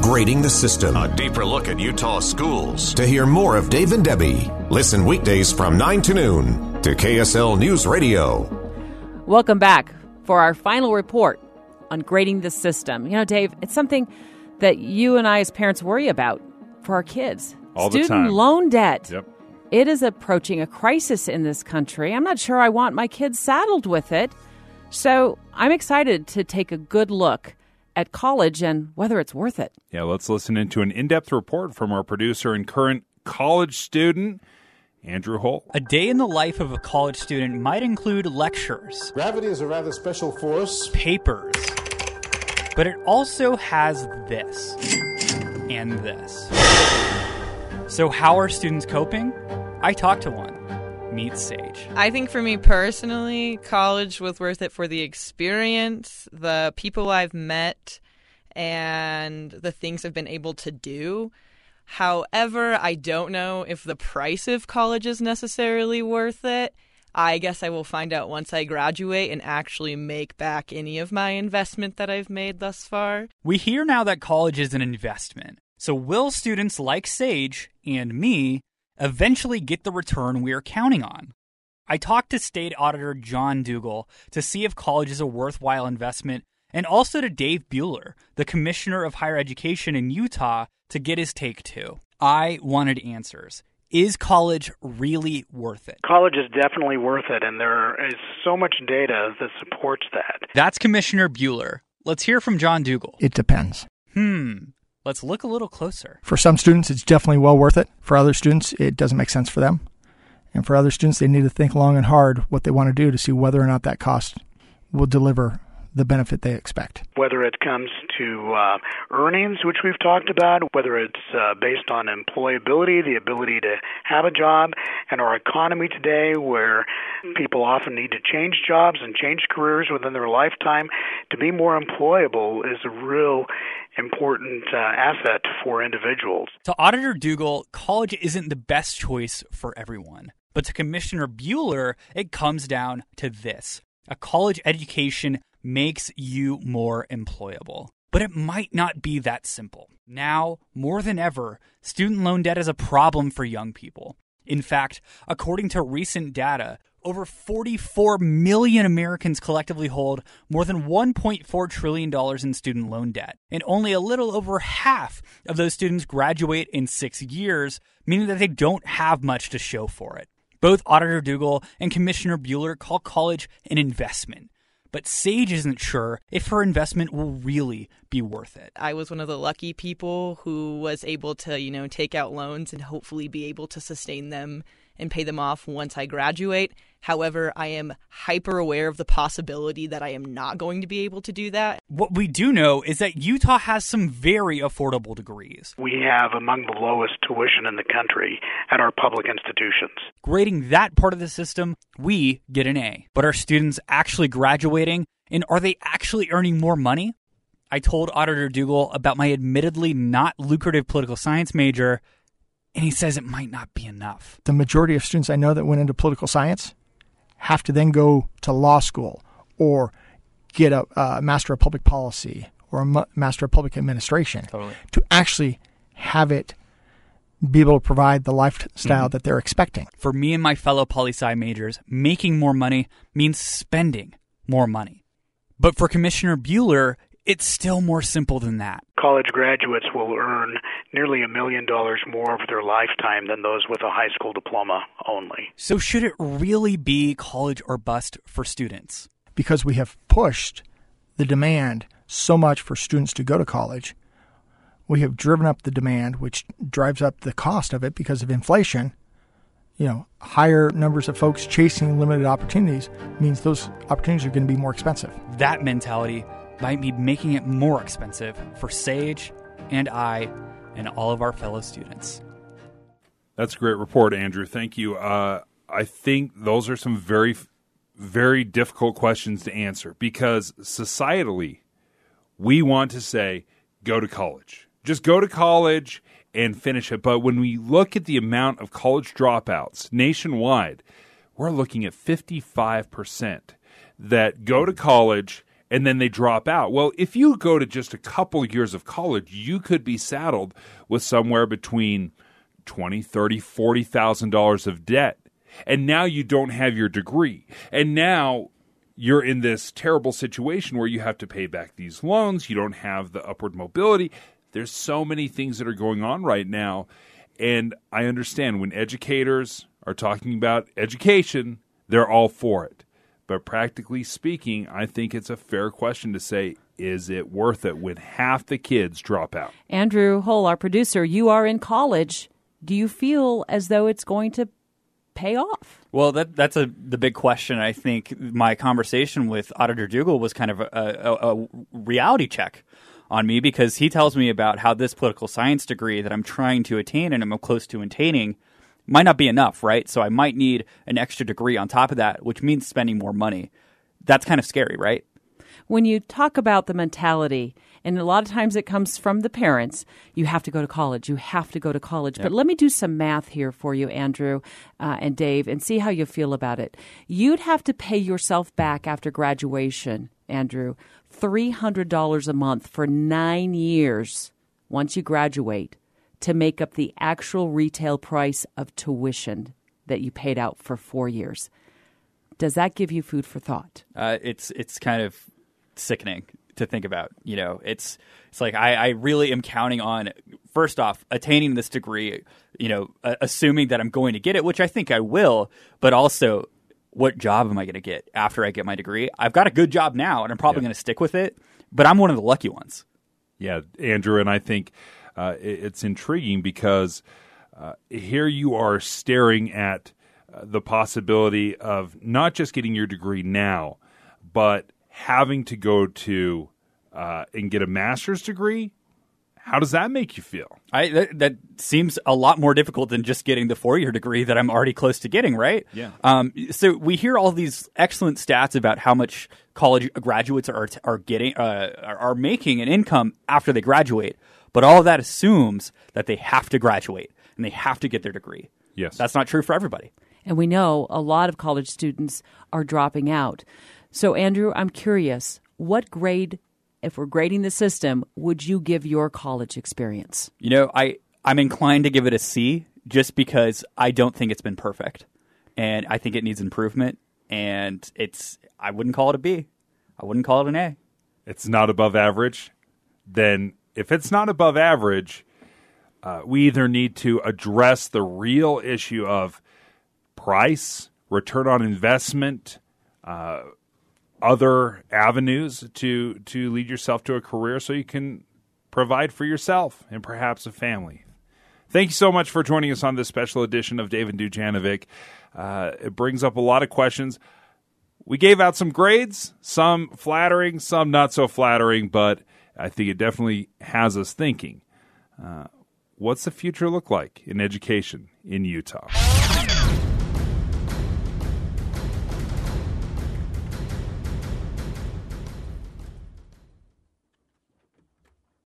Grading the System. A deeper look at Utah schools. To hear more of Dave and Debbie, listen weekdays from 9 to noon to KSL News Radio. Welcome back for our final report on grading the system. You know, Dave, it's something that you and I as parents worry about for our kids. All Student the time. loan debt. Yep. It is approaching a crisis in this country. I'm not sure I want my kids saddled with it. So I'm excited to take a good look at college and whether it's worth it. Yeah, let's listen into an in depth report from our producer and current college student, Andrew Holt. A day in the life of a college student might include lectures, Gravity is a rather special force. papers, but it also has this and this. So, how are students coping? I talked to one. Meet Sage. I think for me personally, college was worth it for the experience, the people I've met, and the things I've been able to do. However, I don't know if the price of college is necessarily worth it. I guess I will find out once I graduate and actually make back any of my investment that I've made thus far. We hear now that college is an investment. So, will students like Sage and me eventually get the return we are counting on? I talked to State Auditor John Dougall to see if college is a worthwhile investment, and also to Dave Buhler, the Commissioner of Higher Education in Utah, to get his take too. I wanted answers. Is college really worth it? College is definitely worth it, and there is so much data that supports that. That's Commissioner Buhler. Let's hear from John Dougall. It depends. Hmm. Let's look a little closer. For some students, it's definitely well worth it. For other students, it doesn't make sense for them. And for other students, they need to think long and hard what they want to do to see whether or not that cost will deliver the benefit they expect. Whether it comes to uh, earnings, which we've talked about, whether it's uh, based on employability, the ability to have a job, and our economy today, where people often need to change jobs and change careers within their lifetime, to be more employable is a real important uh, asset for individuals. To Auditor Dougall, college isn't the best choice for everyone. But to Commissioner Buhler, it comes down to this a college education makes you more employable. But it might not be that simple. Now, more than ever, student loan debt is a problem for young people. In fact, according to recent data, over 44 million Americans collectively hold more than $1.4 trillion in student loan debt. And only a little over half of those students graduate in six years, meaning that they don't have much to show for it. Both Auditor Dougall and Commissioner Buhler call college an investment. But Sage isn't sure if her investment will really be worth it. I was one of the lucky people who was able to, you know, take out loans and hopefully be able to sustain them and pay them off once I graduate. However, I am hyper aware of the possibility that I am not going to be able to do that. What we do know is that Utah has some very affordable degrees. We have among the lowest tuition in the country at our public institutions. Grading that part of the system, we get an A. But are students actually graduating and are they actually earning more money? I told Auditor Dougall about my admittedly not lucrative political science major, and he says it might not be enough. The majority of students I know that went into political science have to then go to law school or get a, master of public policy or a master of public administration Totally. to actually have it be able to provide the lifestyle Mhm. that they're expecting. For me and my fellow poli sci majors, making more money means spending more money. But for Commissioner Buhler, it's still more simple than that. College graduates will earn nearly a million dollars more over their lifetime than those with a high school diploma only. So, should it really be college or bust for students? Because we have pushed the demand so much for students to go to college, we have driven up the demand, which drives up the cost of it because of inflation. You know, higher numbers of folks chasing limited opportunities means those opportunities are going to be more expensive. That mentality might be making it more expensive for Sage and I and all of our fellow students. That's a great report, Andrew. Thank you. Uh, I think those are some very, very difficult questions to answer because societally, we want to say, go to college. Just go to college and finish it. But when we look at the amount of college dropouts nationwide, we're looking at 55% that go to college and then they drop out. Well, if you go to just a couple years of college, you could be saddled with somewhere between twenty, thirty, forty thousand dollars of debt, and now you don't have your degree, and now you're in this terrible situation where you have to pay back these loans. You don't have the upward mobility. There's so many things that are going on right now, and I understand when educators are talking about education, they're all for it. But practically speaking, I think it's a fair question to say is it worth it when half the kids drop out? Andrew Hull, our producer, you are in college. Do you feel as though it's going to pay off? Well, that that's a the big question. I think my conversation with Auditor Dougall was kind of a, a, a reality check on me because he tells me about how this political science degree that I'm trying to attain and I'm close to attaining – might not be enough, right? So I might need an extra degree on top of that, which means spending more money. That's kind of scary, right? When you talk about the mentality, and a lot of times it comes from the parents, you have to go to college, you have to go to college. Yep. But let me do some math here for you, Andrew uh, and Dave, and see how you feel about it. You'd have to pay yourself back after graduation, Andrew, $300 a month for nine years once you graduate to make up the actual retail price of tuition that you paid out for four years. Does that give you food for thought? Uh, it's it's kind of sickening to think about. You know, it's it's like I, I really am counting on first off attaining this degree. You know, uh, assuming that I'm going to get it, which I think I will, but also what job am I going to get after I get my degree? I've got a good job now, and I'm probably yeah. going to stick with it. But I'm one of the lucky ones. Yeah, Andrew, and I think uh, it, it's intriguing because uh, here you are staring at uh, the possibility of not just getting your degree now, but having to go to uh, and get a master's degree. How does that make you feel? I that, that, seems a lot more difficult than just getting the four year degree that I'm already close to getting, right? Yeah. Um, so we hear all these excellent stats about how much college graduates are are getting uh, are making an income after they graduate. But all of that assumes that they have to graduate and they have to get their degree. Yes. That's not true for everybody. And we know a lot of college students are dropping out. So, Andrew, I'm curious what grade, if we're grading the system, would you give your college experience? You know, I, I'm inclined to give it a C just because I don't think it's been perfect. And I think it needs improvement. And it's, I wouldn't call it a B. I wouldn't call it an A. It's not above average. Then if it's not above average, uh, we either need to address the real issue of price, return on investment, uh, other avenues to to lead yourself to a career so you can provide for yourself and perhaps a family. Thank you so much for joining us on this special edition of Dave and Dujanovic. Uh, it brings up a lot of questions. We gave out some grades, some flattering, some not so flattering, but I think it definitely has us thinking. Uh, what's the future look like in education in Utah?